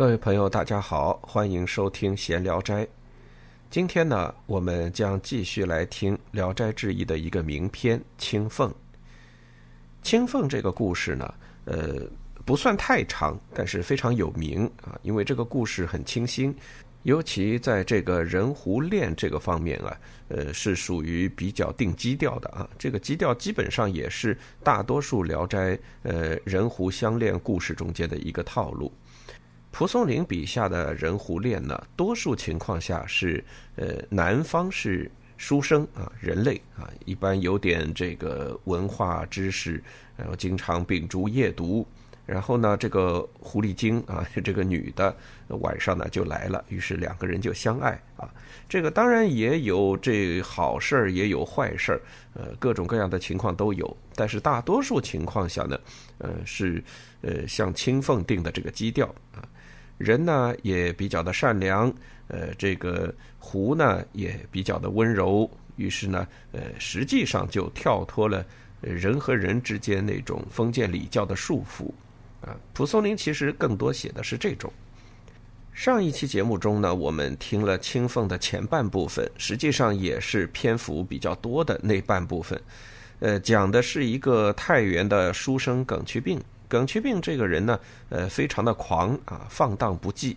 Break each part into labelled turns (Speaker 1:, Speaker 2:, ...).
Speaker 1: 各位朋友，大家好，欢迎收听《闲聊斋》。今天呢，我们将继续来听《聊斋志异》的一个名篇《青凤》。青凤这个故事呢，呃，不算太长，但是非常有名啊，因为这个故事很清新，尤其在这个人狐恋这个方面啊，呃，是属于比较定基调的啊。这个基调基本上也是大多数《聊斋》呃人狐相恋故事中间的一个套路。蒲松龄笔下的人狐恋呢，多数情况下是呃男方是书生啊，人类啊，一般有点这个文化知识，然后经常秉烛夜读。然后呢，这个狐狸精啊，这个女的晚上呢就来了，于是两个人就相爱啊。这个当然也有这好事儿，也有坏事儿，呃，各种各样的情况都有。但是大多数情况下呢，呃，是呃像青凤定的这个基调啊。人呢也比较的善良，呃，这个狐呢也比较的温柔，于是呢，呃，实际上就跳脱了人和人之间那种封建礼教的束缚，啊，蒲松龄其实更多写的是这种。上一期节目中呢，我们听了《青凤》的前半部分，实际上也是篇幅比较多的那半部分，呃，讲的是一个太原的书生耿去病。耿去病这个人呢，呃，非常的狂啊，放荡不羁，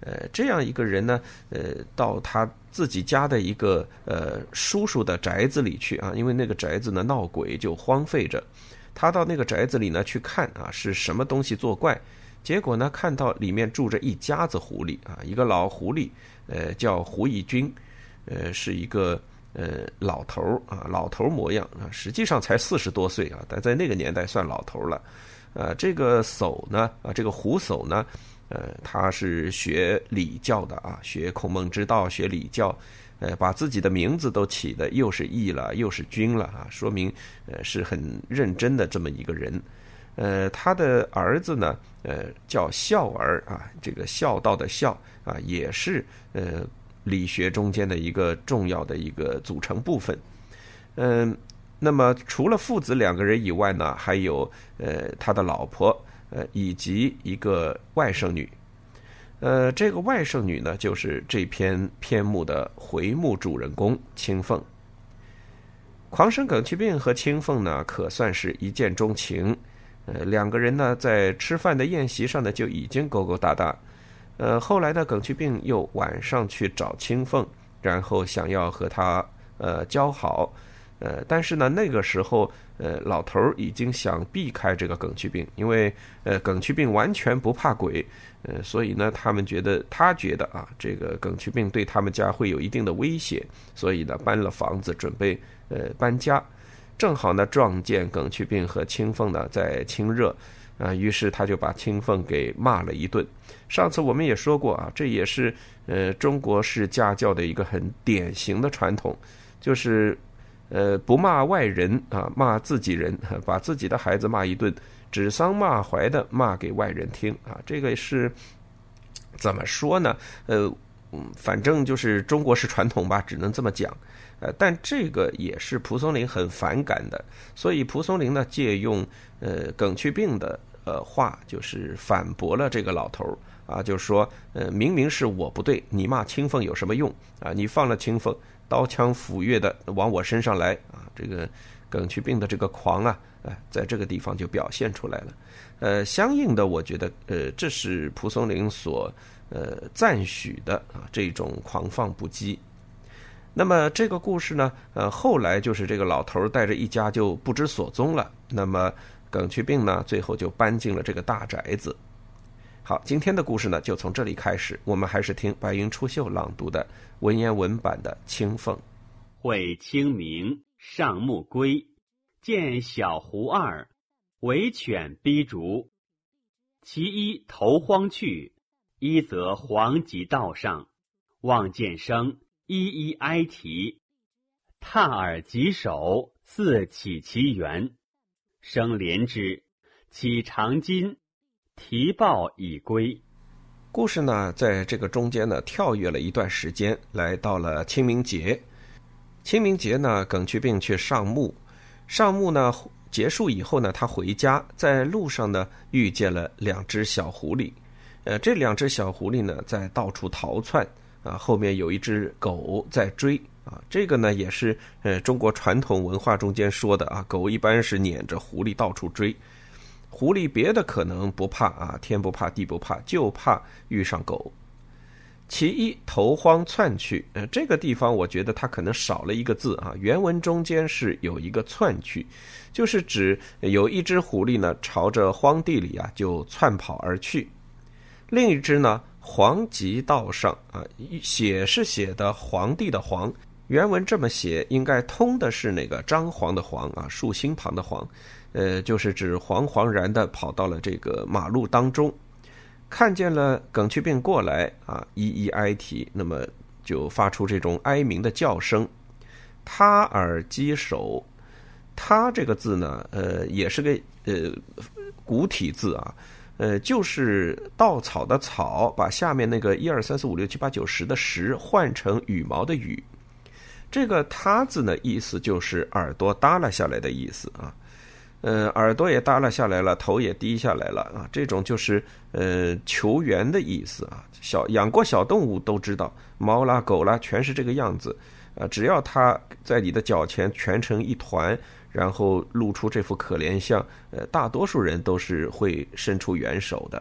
Speaker 1: 呃，这样一个人呢，呃，到他自己家的一个呃叔叔的宅子里去啊，因为那个宅子呢闹鬼就荒废着，他到那个宅子里呢去看啊，是什么东西作怪，结果呢看到里面住着一家子狐狸啊，一个老狐狸，呃，叫胡义军，呃，是一个呃老头儿啊，老头模样啊，实际上才四十多岁啊，但在那个年代算老头了。呃，这个叟呢，啊，这个胡叟呢，呃，他是学礼教的啊，学孔孟之道，学礼教，呃，把自己的名字都起的又是义了，又是君了啊，说明呃是很认真的这么一个人。呃，他的儿子呢，呃，叫孝儿啊，这个孝道的孝啊，也是呃理学中间的一个重要的一个组成部分。嗯。那么，除了父子两个人以外呢，还有呃他的老婆，呃以及一个外甥女，呃这个外甥女呢，就是这篇篇目的回目主人公青凤。狂生耿去病和青凤呢，可算是一见钟情，呃两个人呢在吃饭的宴席上呢就已经勾勾搭搭，呃后来呢耿去病又晚上去找青凤，然后想要和她呃交好。呃，但是呢，那个时候，呃，老头儿已经想避开这个梗去病，因为呃，梗去病完全不怕鬼，呃，所以呢，他们觉得他觉得啊，这个梗去病对他们家会有一定的威胁，所以呢，搬了房子准备呃搬家，正好呢撞见耿去病和青凤呢在亲热，啊，于是他就把青凤给骂了一顿。上次我们也说过啊，这也是呃中国式家教的一个很典型的传统，就是。呃，不骂外人啊，骂自己人，把自己的孩子骂一顿，指桑骂槐的骂给外人听啊，这个是怎么说呢？呃，反正就是中国式传统吧，只能这么讲。呃，但这个也是蒲松龄很反感的，所以蒲松龄呢，借用呃耿去病的呃话，就是反驳了这个老头儿啊，就是说呃，明明是我不对，你骂青凤有什么用啊？你放了青凤。刀枪斧钺的往我身上来啊！这个耿去病的这个狂啊，哎，在这个地方就表现出来了。呃，相应的，我觉得，呃，这是蒲松龄所呃赞许的啊这种狂放不羁。那么这个故事呢，呃，后来就是这个老头带着一家就不知所踪了。那么耿去病呢，最后就搬进了这个大宅子。好，今天的故事呢，就从这里开始。我们还是听白云出岫朗读的文言文版的《青凤》。
Speaker 2: 会清明上木归，见小狐二，围犬逼逐。其一投荒去，一则黄棘道上，望见生，一一哀啼。踏耳棘首，似起其源。生怜之，起长巾。提报已归。
Speaker 1: 故事呢，在这个中间呢，跳跃了一段时间，来到了清明节。清明节呢，耿去病去上墓。上墓呢结束以后呢，他回家，在路上呢，遇见了两只小狐狸。呃，这两只小狐狸呢在到处逃窜啊，后面有一只狗在追啊。这个呢也是呃中国传统文化中间说的啊，狗一般是撵着狐狸到处追。狐狸别的可能不怕啊，天不怕地不怕，就怕遇上狗。其一，投荒窜去。呃，这个地方我觉得它可能少了一个字啊。原文中间是有一个窜去，就是指有一只狐狸呢，朝着荒地里啊就窜跑而去。另一只呢，黄极道上啊，写是写的皇帝的皇，原文这么写，应该通的是那个张皇的皇啊，竖心旁的皇，呃，就是指惶惶然的跑到了这个马路当中。看见了耿去病过来啊，一一哀啼，那么就发出这种哀鸣的叫声。他耳击首，他这个字呢，呃，也是个呃古体字啊，呃，就是稻草的草，把下面那个一二三四五六七八九十的十换成羽毛的羽。这个他字呢，意思就是耳朵耷拉下来的意思啊。呃，耳朵也耷拉下来了，头也低下来了啊，这种就是呃求援的意思啊。小养过小动物都知道，猫啦狗啦全是这个样子啊。只要它在你的脚前蜷成一团，然后露出这副可怜相，呃，大多数人都是会伸出援手的。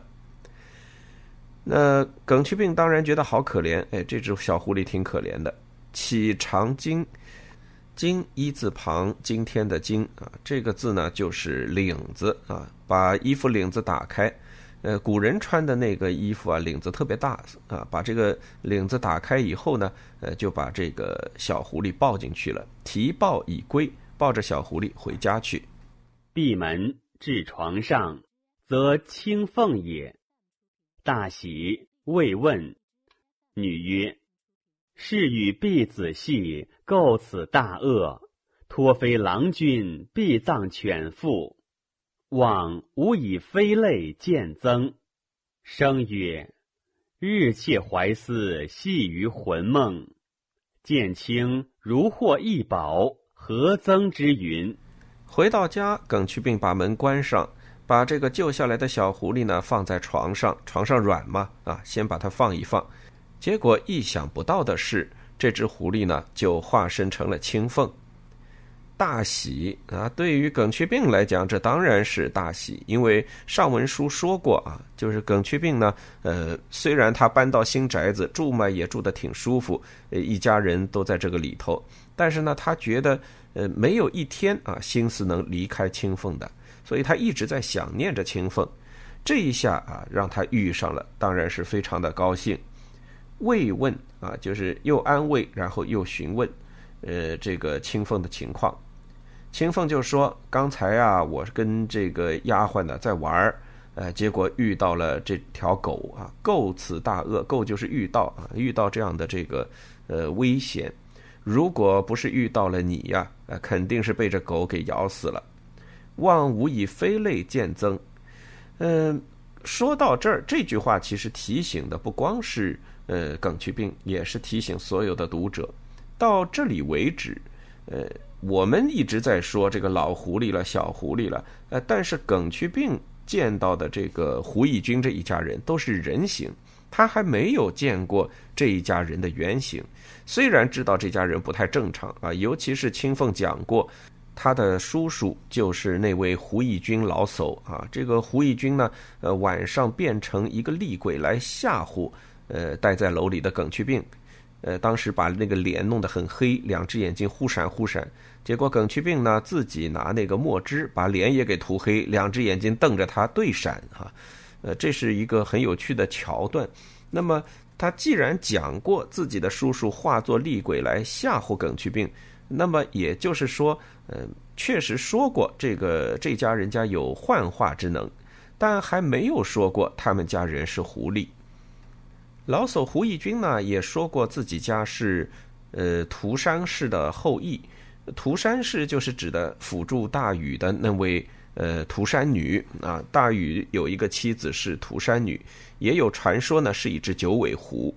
Speaker 1: 那耿去病当然觉得好可怜，哎，这只小狐狸挺可怜的，起长经。今一字旁，今天的今啊，这个字呢就是领子啊，把衣服领子打开，呃，古人穿的那个衣服啊，领子特别大啊，把这个领子打开以后呢，呃，就把这个小狐狸抱进去了，提抱以归，抱着小狐狸回家去。
Speaker 2: 闭门至床上，则清凤也。大喜，未问。女曰。是与婢子戏，构此大恶，托非郎君，必葬犬妇。望吾以非泪见增。生曰：日切怀思，系于魂梦。见卿如获一宝，何增之云？
Speaker 1: 回到家，耿去病把门关上，把这个救下来的小狐狸呢放在床上，床上软嘛，啊，先把它放一放。结果意想不到的是，这只狐狸呢就化身成了青凤，大喜啊！对于耿去病来讲，这当然是大喜，因为上文书说过啊，就是耿去病呢，呃，虽然他搬到新宅子住嘛，也住得挺舒服，呃，一家人都在这个里头，但是呢，他觉得呃没有一天啊心思能离开青凤的，所以他一直在想念着青凤，这一下啊让他遇上了，当然是非常的高兴。慰问啊，就是又安慰，然后又询问，呃，这个青凤的情况。青凤就说：“刚才啊，我跟这个丫鬟呢在玩儿，呃，结果遇到了这条狗啊，构此大恶，构就是遇到啊，遇到这样的这个呃危险。如果不是遇到了你呀，呃，肯定是被这狗给咬死了。望吾以非泪见增。嗯，说到这儿，这句话其实提醒的不光是。呃，耿去病也是提醒所有的读者，到这里为止，呃，我们一直在说这个老狐狸了、小狐狸了，呃，但是耿去病见到的这个胡义军这一家人都是人形，他还没有见过这一家人的原型。虽然知道这家人不太正常啊，尤其是青凤讲过，他的叔叔就是那位胡义军老叟啊。这个胡义军呢，呃，晚上变成一个厉鬼来吓唬。呃，待在楼里的耿去病，呃，当时把那个脸弄得很黑，两只眼睛忽闪忽闪。结果耿去病呢，自己拿那个墨汁把脸也给涂黑，两只眼睛瞪着他对闪哈。呃，这是一个很有趣的桥段。那么他既然讲过自己的叔叔化作厉鬼来吓唬耿去病，那么也就是说，呃，确实说过这个这家人家有幻化之能，但还没有说过他们家人是狐狸。老叟胡义军呢也说过自己家是，呃，涂山氏的后裔。涂山氏就是指的辅助大禹的那位呃涂山女啊。大禹有一个妻子是涂山女，也有传说呢是一只九尾狐。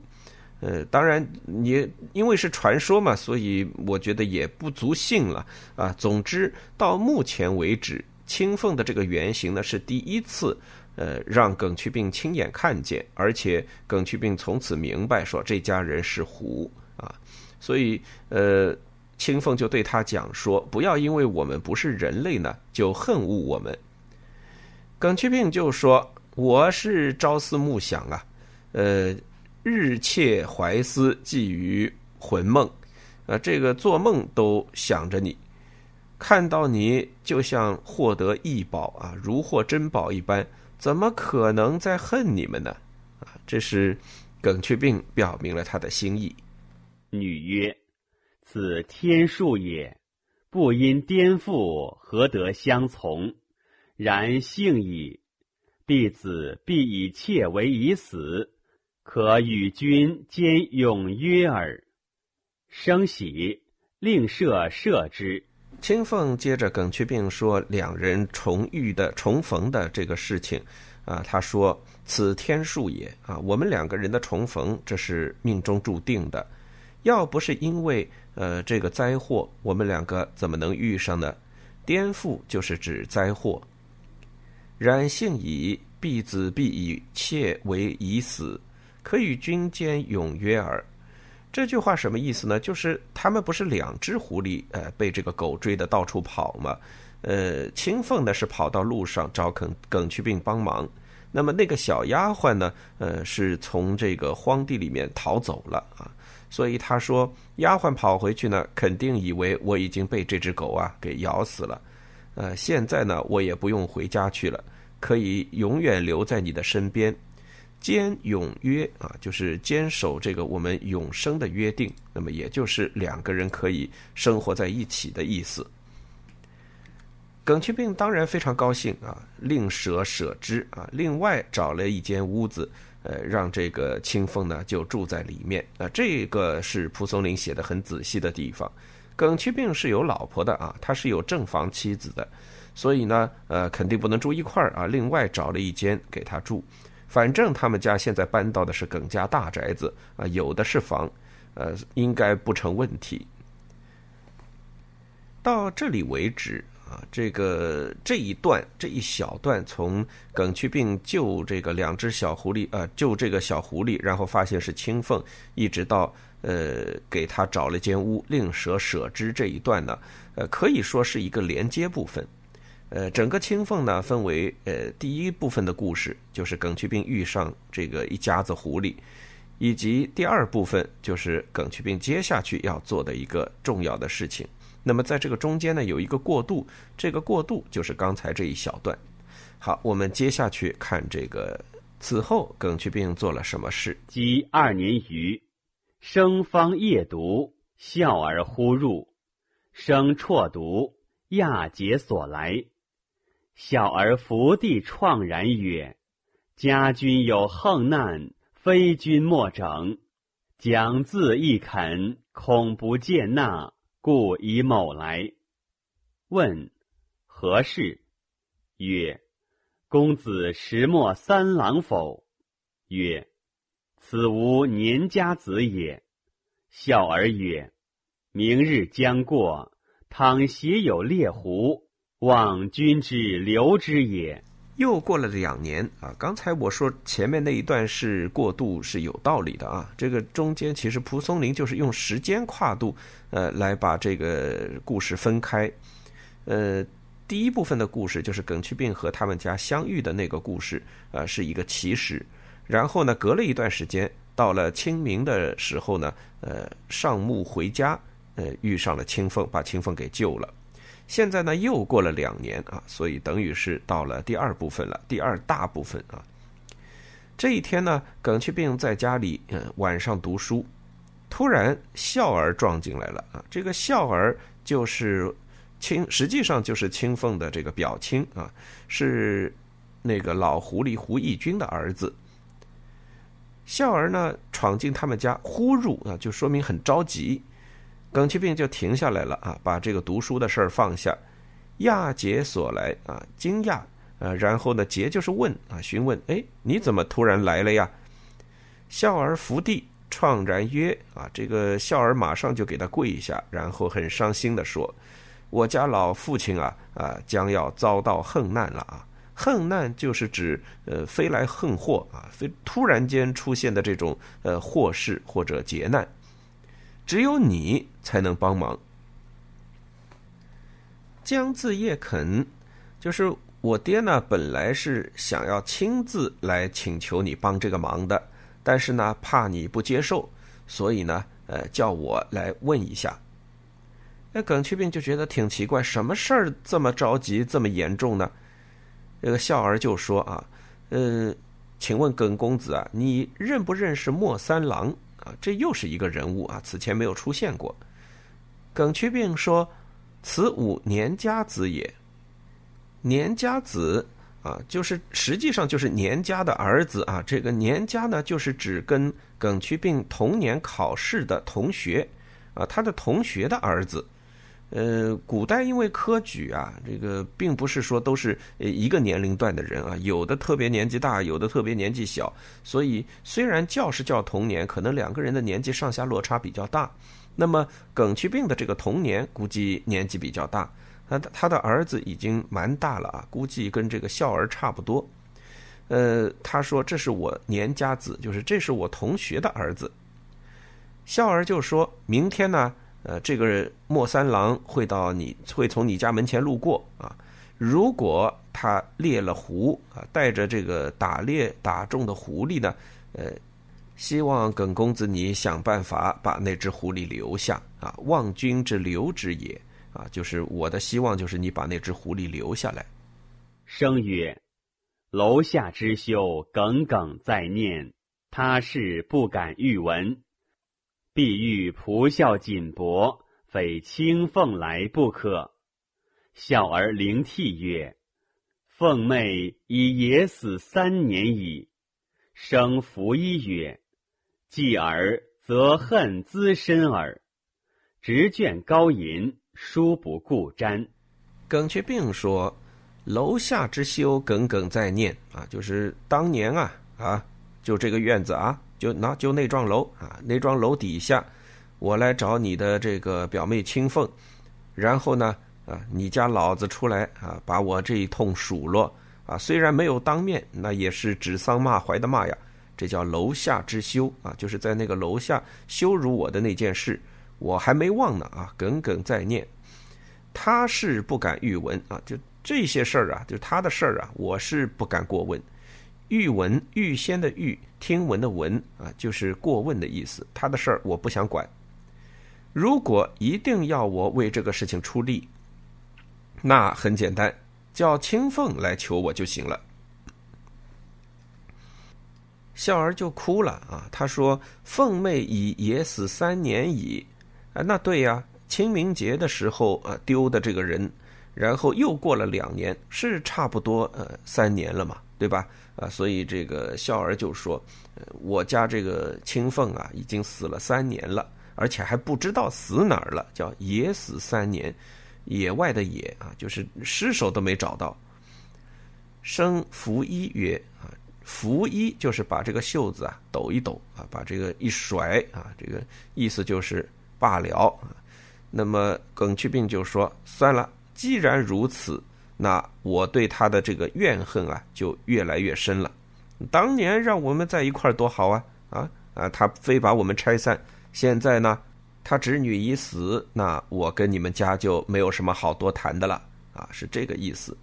Speaker 1: 呃，当然也因为是传说嘛，所以我觉得也不足信了啊。总之到目前为止，青凤的这个原型呢是第一次呃，让耿去病亲眼看见，而且耿去病从此明白说这家人是狐啊，所以呃，青凤就对他讲说，不要因为我们不是人类呢，就恨恶我们。耿去病就说，我是朝思暮想啊，呃，日切怀思，寄于魂梦，啊，这个做梦都想着你。看到你就像获得异宝啊，如获珍宝一般，怎么可能再恨你们呢？啊，这是耿去病表明了他的心意。
Speaker 2: 女曰：“此天数也，不因颠覆，何得相从？然幸矣。弟子必以妾为已死，可与君兼永约耳。”生喜，令设设之。
Speaker 1: 青凤接着耿去病说两人重遇的重逢的这个事情，啊，他说此天数也啊，我们两个人的重逢这是命中注定的，要不是因为呃这个灾祸，我们两个怎么能遇上呢？颠覆就是指灾祸。然幸矣，婢子必以妾为已死，可与君间永约耳。这句话什么意思呢？就是他们不是两只狐狸，呃，被这个狗追的到处跑吗？呃，青凤呢是跑到路上找耿耿去病帮忙，那么那个小丫鬟呢，呃，是从这个荒地里面逃走了啊。所以他说，丫鬟跑回去呢，肯定以为我已经被这只狗啊给咬死了，呃，现在呢，我也不用回家去了，可以永远留在你的身边。坚永约啊，就是坚守这个我们永生的约定，那么也就是两个人可以生活在一起的意思。耿去病当然非常高兴啊，另舍舍之啊，另外找了一间屋子，呃，让这个清风呢就住在里面啊。这个是蒲松龄写的很仔细的地方。耿去病是有老婆的啊，他是有正房妻子的，所以呢，呃，肯定不能住一块儿啊，另外找了一间给他住。反正他们家现在搬到的是耿家大宅子啊，有的是房，呃，应该不成问题。到这里为止啊，这个这一段这一小段，从耿去病救这个两只小狐狸啊，救这个小狐狸，然后发现是青凤，一直到呃给他找了间屋，令舍舍之这一段呢，呃，可以说是一个连接部分。呃，整个青凤呢，分为呃第一部分的故事，就是耿去病遇上这个一家子狐狸，以及第二部分就是耿去病接下去要做的一个重要的事情。那么在这个中间呢，有一个过渡，这个过渡就是刚才这一小段。好，我们接下去看这个此后耿去病做了什么事。
Speaker 2: 即二年余，生方夜读，笑而忽入，生辍读，亚解所来。小儿伏地怆然曰：“家君有横难，非君莫整。将自亦肯，恐不见纳，故以某来。问何事？曰：公子时莫三郎否？曰：此无年家子也。小儿曰：明日将过，倘携有猎狐。”望君之留之也。
Speaker 1: 又过了两年啊，刚才我说前面那一段是过渡是有道理的啊。这个中间其实蒲松龄就是用时间跨度，呃，来把这个故事分开。呃，第一部分的故事就是耿去病和他们家相遇的那个故事，呃，是一个起始。然后呢，隔了一段时间，到了清明的时候呢，呃，上墓回家，呃，遇上了青凤，把青凤给救了。现在呢，又过了两年啊，所以等于是到了第二部分了，第二大部分啊。这一天呢，耿去病在家里，嗯，晚上读书，突然孝儿撞进来了啊。这个孝儿就是青，实际上就是青凤的这个表亲啊，是那个老狐狸胡义军的儿子。孝儿呢，闯进他们家，忽入啊，就说明很着急。耿其病就停下来了啊，把这个读书的事儿放下，亚杰所来啊，惊讶啊，然后呢，杰就是问啊，询问，哎，你怎么突然来了呀？孝儿伏地怆然曰啊，这个孝儿马上就给他跪下，然后很伤心的说，我家老父亲啊啊，将要遭到横难了啊，横难就是指呃飞来横祸啊，非突然间出现的这种呃祸事或者劫难，只有你才能帮忙。江字叶肯，就是我爹呢，本来是想要亲自来请求你帮这个忙的，但是呢，怕你不接受，所以呢，呃，叫我来问一下。那耿去病就觉得挺奇怪，什么事儿这么着急，这么严重呢？这个孝儿就说啊，呃，请问耿公子啊，你认不认识莫三郎啊？这又是一个人物啊，此前没有出现过。耿去病说：“此五年家子也。年家子啊，就是实际上就是年家的儿子啊。这个年家呢，就是指跟耿去病同年考试的同学啊，他的同学的儿子。”呃，古代因为科举啊，这个并不是说都是呃一个年龄段的人啊，有的特别年纪大，有的特别年纪小，所以虽然叫是叫同年，可能两个人的年纪上下落差比较大。那么耿去病的这个童年估计年纪比较大，他他的儿子已经蛮大了啊，估计跟这个孝儿差不多。呃，他说这是我年家子，就是这是我同学的儿子。孝儿就说明天呢。呃，这个莫三郎会到你会从你家门前路过啊。如果他猎了狐啊，带着这个打猎打中的狐狸呢，呃，希望耿公子你想办法把那只狐狸留下啊。望君之留之也啊，就是我的希望就是你把那只狐狸留下来。
Speaker 2: 生曰：楼下之修耿耿在念，他是不敢欲闻。必欲仆孝谨薄，非清凤来不可。孝儿灵涕曰：“凤妹已野死三年矣。”生服一曰：“继儿则恨滋身耳。”执卷高吟，殊不顾瞻。
Speaker 1: 耿却并说：“楼下之修，耿耿在念啊，就是当年啊啊，就这个院子啊。”就那就那幢楼啊，那幢楼底下，我来找你的这个表妹青凤，然后呢，啊，你家老子出来啊，把我这一通数落啊，虽然没有当面，那也是指桑骂槐的骂呀。这叫楼下之羞啊，就是在那个楼下羞辱我的那件事，我还没忘呢啊，耿耿在念。他是不敢欲闻啊，就这些事儿啊，就他的事儿啊，我是不敢过问。欲闻预先的预听闻的闻啊，就是过问的意思。他的事儿我不想管。如果一定要我为这个事情出力，那很简单，叫青凤来求我就行了。孝儿就哭了啊，他说：“凤妹已也死三年矣。”啊，那对呀，清明节的时候啊丢的这个人，然后又过了两年，是差不多呃三年了嘛，对吧？啊，所以这个孝儿就说：“我家这个青凤啊，已经死了三年了，而且还不知道死哪儿了，叫野死三年，野外的野啊，就是尸首都没找到。”生拂衣曰：“啊，拂衣就是把这个袖子啊抖一抖啊，把这个一甩啊，这个意思就是罢了。”那么耿去病就说：“算了，既然如此。”那我对他的这个怨恨啊，就越来越深了。当年让我们在一块儿多好啊啊啊！他非把我们拆散。现在呢，他侄女已死，那我跟你们家就没有什么好多谈的了啊，是这个意思。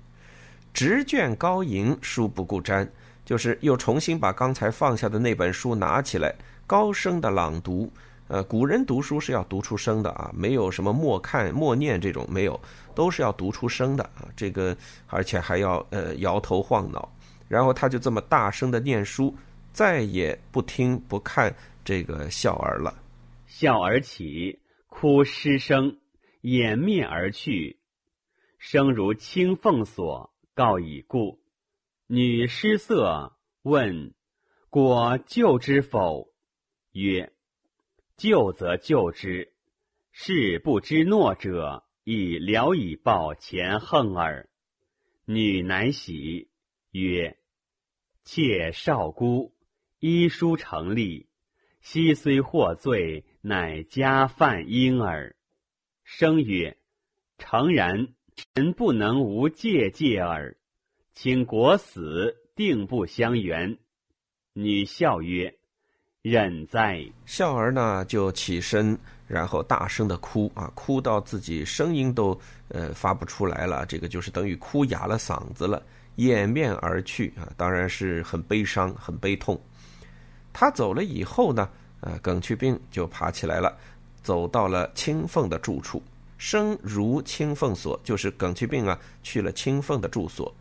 Speaker 1: 执卷高吟，书不顾瞻，就是又重新把刚才放下的那本书拿起来，高声的朗读。呃，古人读书是要读出声的啊，没有什么默看默念这种没有，都是要读出声的啊。这个而且还要呃摇头晃脑，然后他就这么大声的念书，再也不听不看这个笑儿了。
Speaker 2: 笑儿起，哭失声，掩面而去。声如清凤所，告已故。女失色，问：“果救之否？”曰。救则救之，是不知诺者，以聊以报前恨耳。女乃喜，曰：“妾少姑，医书成立，昔虽获罪，乃加犯婴耳。”生曰：“诚然，臣不能无戒戒耳。请国死，定不相援。”女笑曰：“忍哉！”
Speaker 1: 孝儿呢就起身，然后大声的哭啊，哭到自己声音都呃发不出来了，这个就是等于哭哑了嗓子了，掩面而去啊，当然是很悲伤、很悲痛。他走了以后呢，呃，耿去病就爬起来了，走到了青凤的住处。生如青凤所，就是耿去病啊，去了青凤的住所，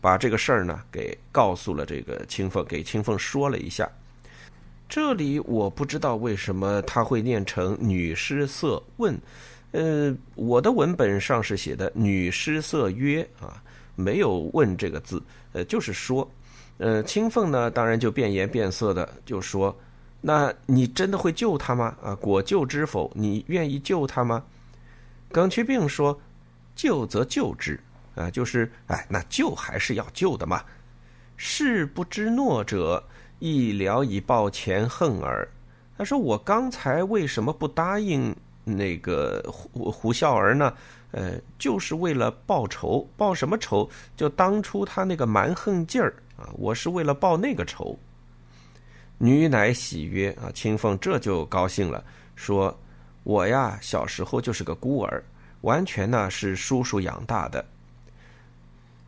Speaker 1: 把这个事儿呢给告诉了这个青凤，给青凤说了一下。这里我不知道为什么他会念成女失色问，呃，我的文本上是写的女失色曰啊，没有问这个字，呃，就是说，呃，青凤呢，当然就变颜变色的就说，那你真的会救他吗？啊，果救之否？你愿意救他吗？耿渠病说：“救则救之，啊，就是哎，那救还是要救的嘛。事不知诺者，一聊以报前恨耳。”他说：“我刚才为什么不答应那个胡胡孝儿呢？呃，就是为了报仇，报什么仇？就当初他那个蛮横劲儿啊，我是为了报那个仇。”女乃喜曰：“啊，青凤这就高兴了，说。”我呀，小时候就是个孤儿，完全呢是叔叔养大的。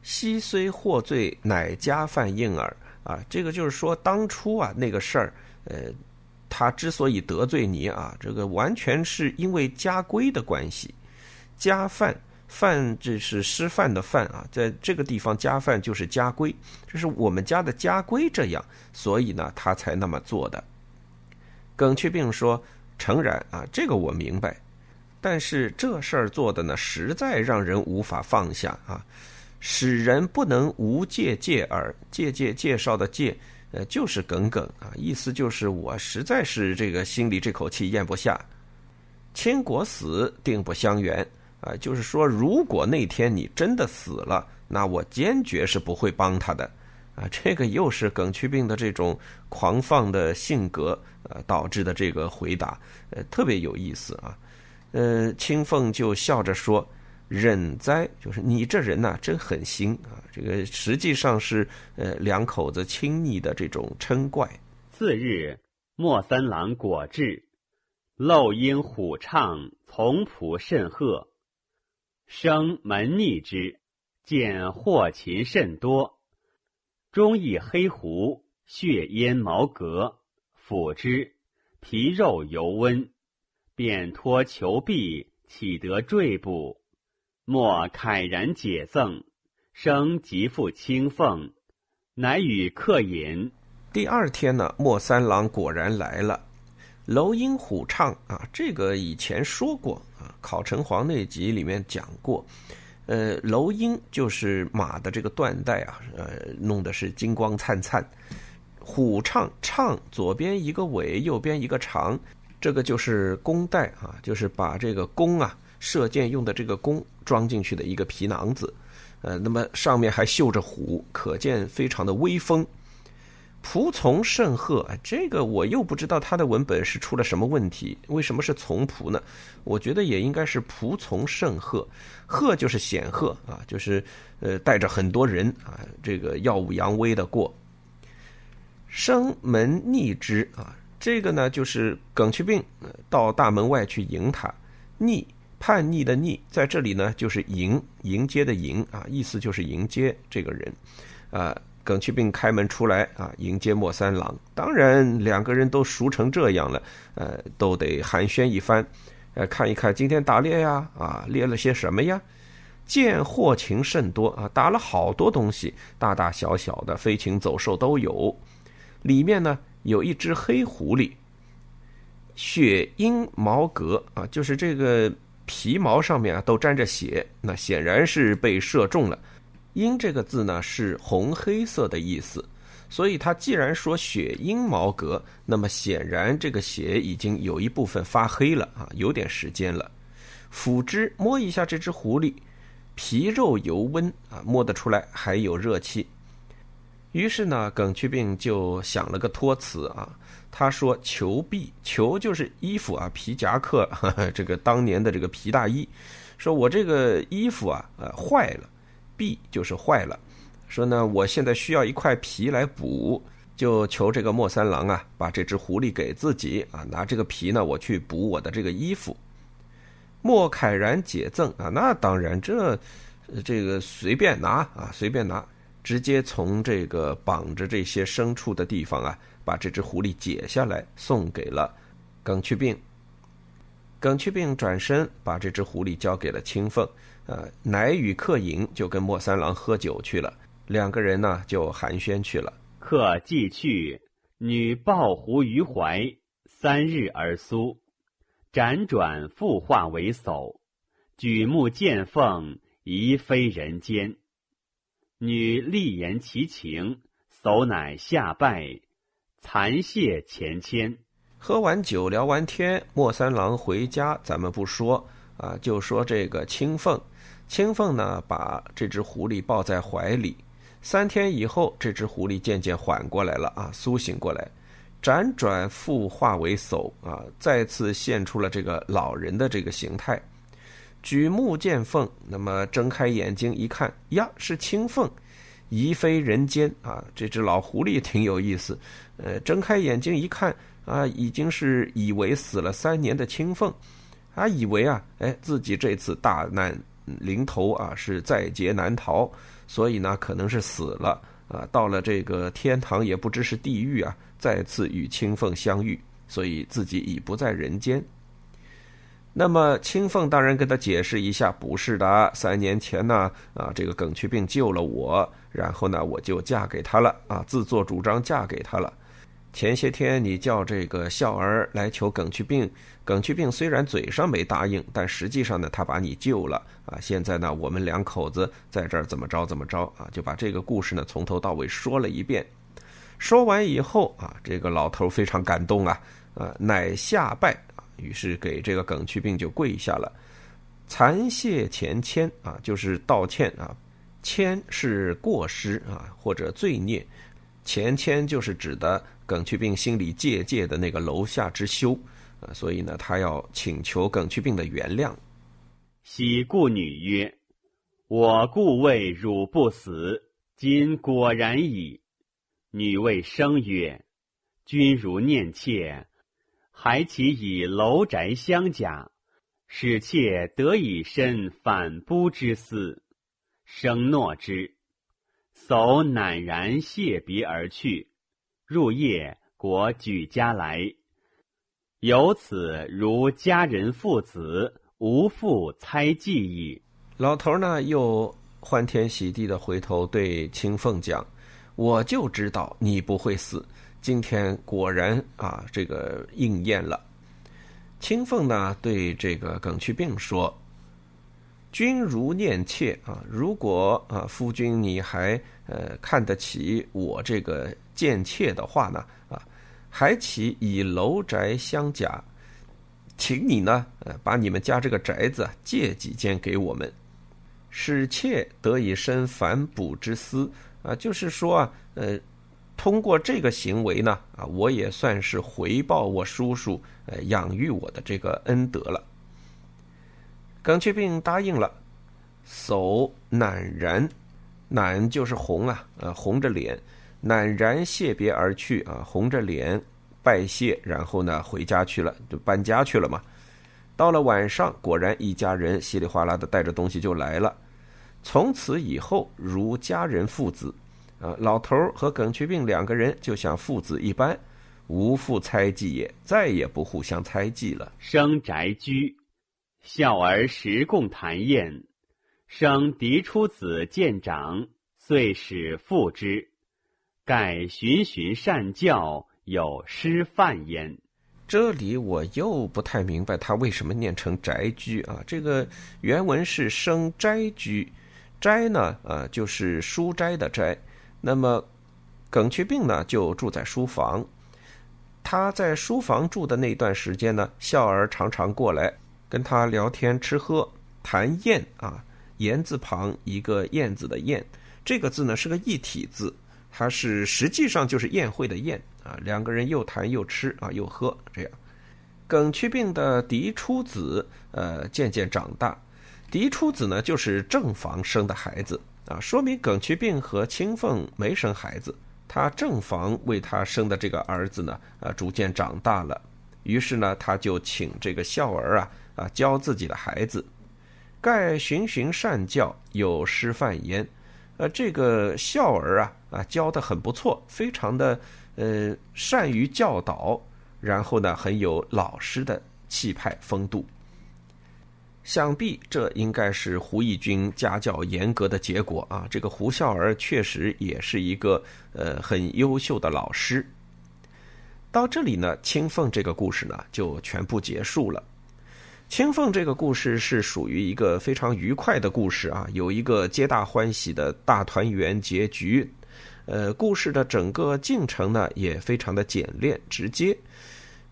Speaker 1: 昔虽获罪，乃家犯应耳啊！这个就是说，当初啊那个事儿，呃，他之所以得罪你啊，这个完全是因为家规的关系。家犯犯这是师范的犯啊，在这个地方家犯就是家规，这是我们家的家规这样，所以呢他才那么做的。耿去病说。诚然啊，这个我明白，但是这事儿做的呢，实在让人无法放下啊，使人不能无戒戒耳。戒戒介绍的戒，呃，就是耿耿啊，意思就是我实在是这个心里这口气咽不下。千国死，定不相援啊，就是说，如果那天你真的死了，那我坚决是不会帮他的。啊，这个又是耿去病的这种狂放的性格，呃，导致的这个回答，呃，特别有意思啊。呃，青凤就笑着说：“忍哉，就是你这人呐，真狠心啊。”这个实际上是呃两口子亲昵的这种嗔怪。
Speaker 2: 次日，莫三郎果至，漏音虎唱，从仆甚贺，生门逆之，见祸禽甚多。中以黑狐，血淹毛革，抚之，皮肉犹温，便托裘臂，岂得坠步？莫慨然解赠，生即复清奉，乃与客饮。
Speaker 1: 第二天呢，莫三郎果然来了。楼鹰虎唱啊，这个以前说过啊，《考城隍》那集里面讲过。呃，楼鹰就是马的这个缎带啊，呃，弄的是金光灿灿。虎唱唱左边一个尾，右边一个长，这个就是弓带啊，就是把这个弓啊，射箭用的这个弓装进去的一个皮囊子。呃，那么上面还绣着虎，可见非常的威风。仆从甚贺，这个我又不知道他的文本是出了什么问题，为什么是从仆呢？我觉得也应该是仆从甚贺，贺就是显赫啊，就是呃带着很多人啊，这个耀武扬威的过。生门逆之啊，这个呢就是耿去病到大门外去迎他，逆叛逆的逆，在这里呢就是迎迎接的迎啊，意思就是迎接这个人啊。耿去病开门出来啊，迎接莫三郎。当然，两个人都熟成这样了，呃，都得寒暄一番，呃，看一看今天打猎呀，啊，猎了些什么呀？见货禽甚多啊，打了好多东西，大大小小的飞禽走兽都有。里面呢有一只黑狐狸，血鹰毛革啊，就是这个皮毛上面啊都沾着血，那显然是被射中了。鹰这个字呢是红黑色的意思，所以他既然说血鹰毛革，那么显然这个血已经有一部分发黑了啊，有点时间了。抚之摸一下这只狐狸，皮肉油温啊，摸得出来还有热气。于是呢，耿去病就想了个托词啊，他说：“裘臂，裘就是衣服啊，皮夹克，这个当年的这个皮大衣，说我这个衣服啊，呃，坏了。”臂就是坏了，说呢，我现在需要一块皮来补，就求这个莫三郎啊，把这只狐狸给自己啊，拿这个皮呢，我去补我的这个衣服。莫凯然解赠啊，那当然这这个随便拿啊，随便拿，直接从这个绑着这些牲畜的地方啊，把这只狐狸解下来，送给了耿去病。耿去病转身把这只狐狸交给了青凤，呃，乃与客饮，就跟莫三郎喝酒去了。两个人呢，就寒暄去了。
Speaker 2: 客既去，女抱狐于怀，三日而苏，辗转复化为叟，举目见凤，疑非人间。女立言其情，叟乃下拜，残谢前谦。
Speaker 1: 喝完酒，聊完天，莫三郎回家，咱们不说啊，就说这个青凤。青凤呢，把这只狐狸抱在怀里。三天以后，这只狐狸渐渐缓过来了啊，苏醒过来，辗转复化为叟啊，再次现出了这个老人的这个形态。举目见凤，那么睁开眼睛一看，呀，是青凤，疑非人间啊！这只老狐狸挺有意思，呃，睁开眼睛一看啊，已经是以为死了三年的青凤，啊，以为啊，哎，自己这次大难临头啊，是在劫难逃。所以呢，可能是死了啊，到了这个天堂也不知是地狱啊，再次与青凤相遇，所以自己已不在人间。那么青凤当然跟他解释一下，不是的，三年前呢，啊，这个梗去病救了我，然后呢，我就嫁给他了啊，自作主张嫁给他了。前些天你叫这个孝儿来求耿去病。耿去病虽然嘴上没答应，但实际上呢，他把你救了啊！现在呢，我们两口子在这儿怎么着怎么着啊？就把这个故事呢从头到尾说了一遍。说完以后啊，这个老头非常感动啊，啊，乃下拜，于是给这个耿去病就跪下了，惭谢前谦啊，就是道歉啊，谦是过失啊或者罪孽，前谦就是指的耿去病心里戒戒的那个楼下之羞。啊，所以呢，他要请求耿去病的原谅。
Speaker 2: 喜故女曰：“我故谓汝不死，今果然矣。”女谓生曰：“君如念妾，还其以楼宅相假，使妾得以身反扑之思。”生诺之，叟赧然谢别而去。入夜，果举家来。由此如家人父子，无复猜忌矣。
Speaker 1: 老头呢，又欢天喜地的回头对青凤讲：“我就知道你不会死，今天果然啊，这个应验了。”青凤呢，对这个耿去病说：“君如念妾啊，如果啊，夫君你还呃看得起我这个贱妾的话呢啊。”还岂以楼宅相假，请你呢，呃，把你们家这个宅子借几间给我们，使妾得以生反哺之思啊，就是说啊，呃，通过这个行为呢，啊，我也算是回报我叔叔呃养育我的这个恩德了。耿去病答应了，叟赧然，赧就是红啊，呃，红着脸。赧然谢别而去啊，红着脸拜谢，然后呢回家去了，就搬家去了嘛。到了晚上，果然一家人稀里哗啦的带着东西就来了。从此以后，如家人父子啊，老头儿和耿去病两个人就像父子一般，无复猜忌也，再也不互相猜忌了。
Speaker 2: 生宅居，孝儿时共谈宴，生嫡出子见长，遂使父之。盖循循善教，有师范焉。
Speaker 1: 这里我又不太明白他为什么念成宅居啊？这个原文是生斋居，斋呢，呃，就是书斋的斋。那么耿去病呢，就住在书房。他在书房住的那段时间呢，孝儿常常过来跟他聊天、吃喝、谈宴啊。言字旁一个燕字的燕，这个字呢是个异体字。它是实际上就是宴会的宴啊，两个人又谈又吃啊又喝这样。耿去病的嫡出子呃渐渐长大，嫡出子呢就是正房生的孩子啊，说明耿渠病和青凤没生孩子，他正房为他生的这个儿子呢，啊，逐渐长大了，于是呢，他就请这个孝儿啊，啊，教自己的孩子。盖循循善教，有师范焉。呃，这个孝儿啊，啊，教的很不错，非常的呃，善于教导，然后呢，很有老师的气派风度。想必这应该是胡义军家教严格的结果啊！这个胡孝儿确实也是一个呃很优秀的老师。到这里呢，青凤这个故事呢就全部结束了。青凤这个故事是属于一个非常愉快的故事啊，有一个皆大欢喜的大团圆结局。呃，故事的整个进程呢也非常的简练直接。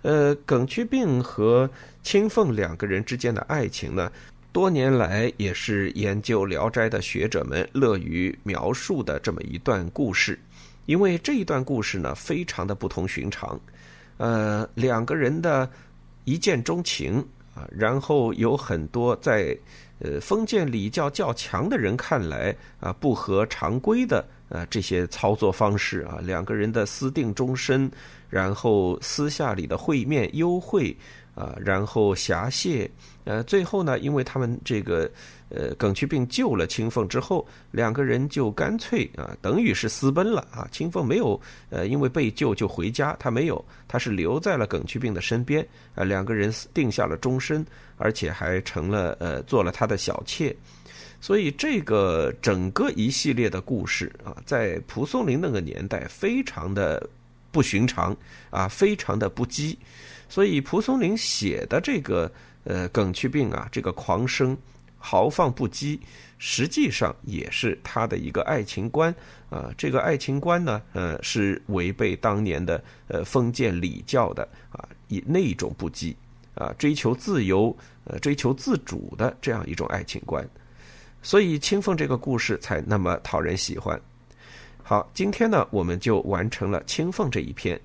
Speaker 1: 呃，耿曲病和青凤两个人之间的爱情呢，多年来也是研究《聊斋》的学者们乐于描述的这么一段故事。因为这一段故事呢，非常的不同寻常。呃，两个人的一见钟情啊，然后有很多在呃封建礼教较强的人看来啊不合常规的呃这些操作方式啊，两个人的私定终身。然后私下里的会面幽会啊，然后狭谢，呃，最后呢，因为他们这个呃耿去病救了青凤之后，两个人就干脆啊，等于是私奔了啊。青凤没有呃因为被救就回家，他没有，他是留在了耿去病的身边啊。两个人定下了终身，而且还成了呃做了他的小妾，所以这个整个一系列的故事啊，在蒲松龄那个年代非常的。不寻常啊，非常的不羁，所以蒲松龄写的这个呃耿渠病啊，这个狂生豪放不羁，实际上也是他的一个爱情观啊。这个爱情观呢，呃，是违背当年的呃封建礼教的啊，以那种不羁啊，追求自由呃，追求自主的这样一种爱情观，所以青凤这个故事才那么讨人喜欢。好，今天呢，我们就完成了青凤这一篇。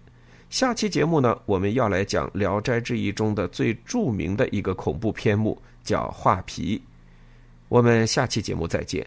Speaker 1: 下期节目呢，我们要来讲《聊斋志异》中的最著名的一个恐怖篇目，叫画皮。我们下期节目再见。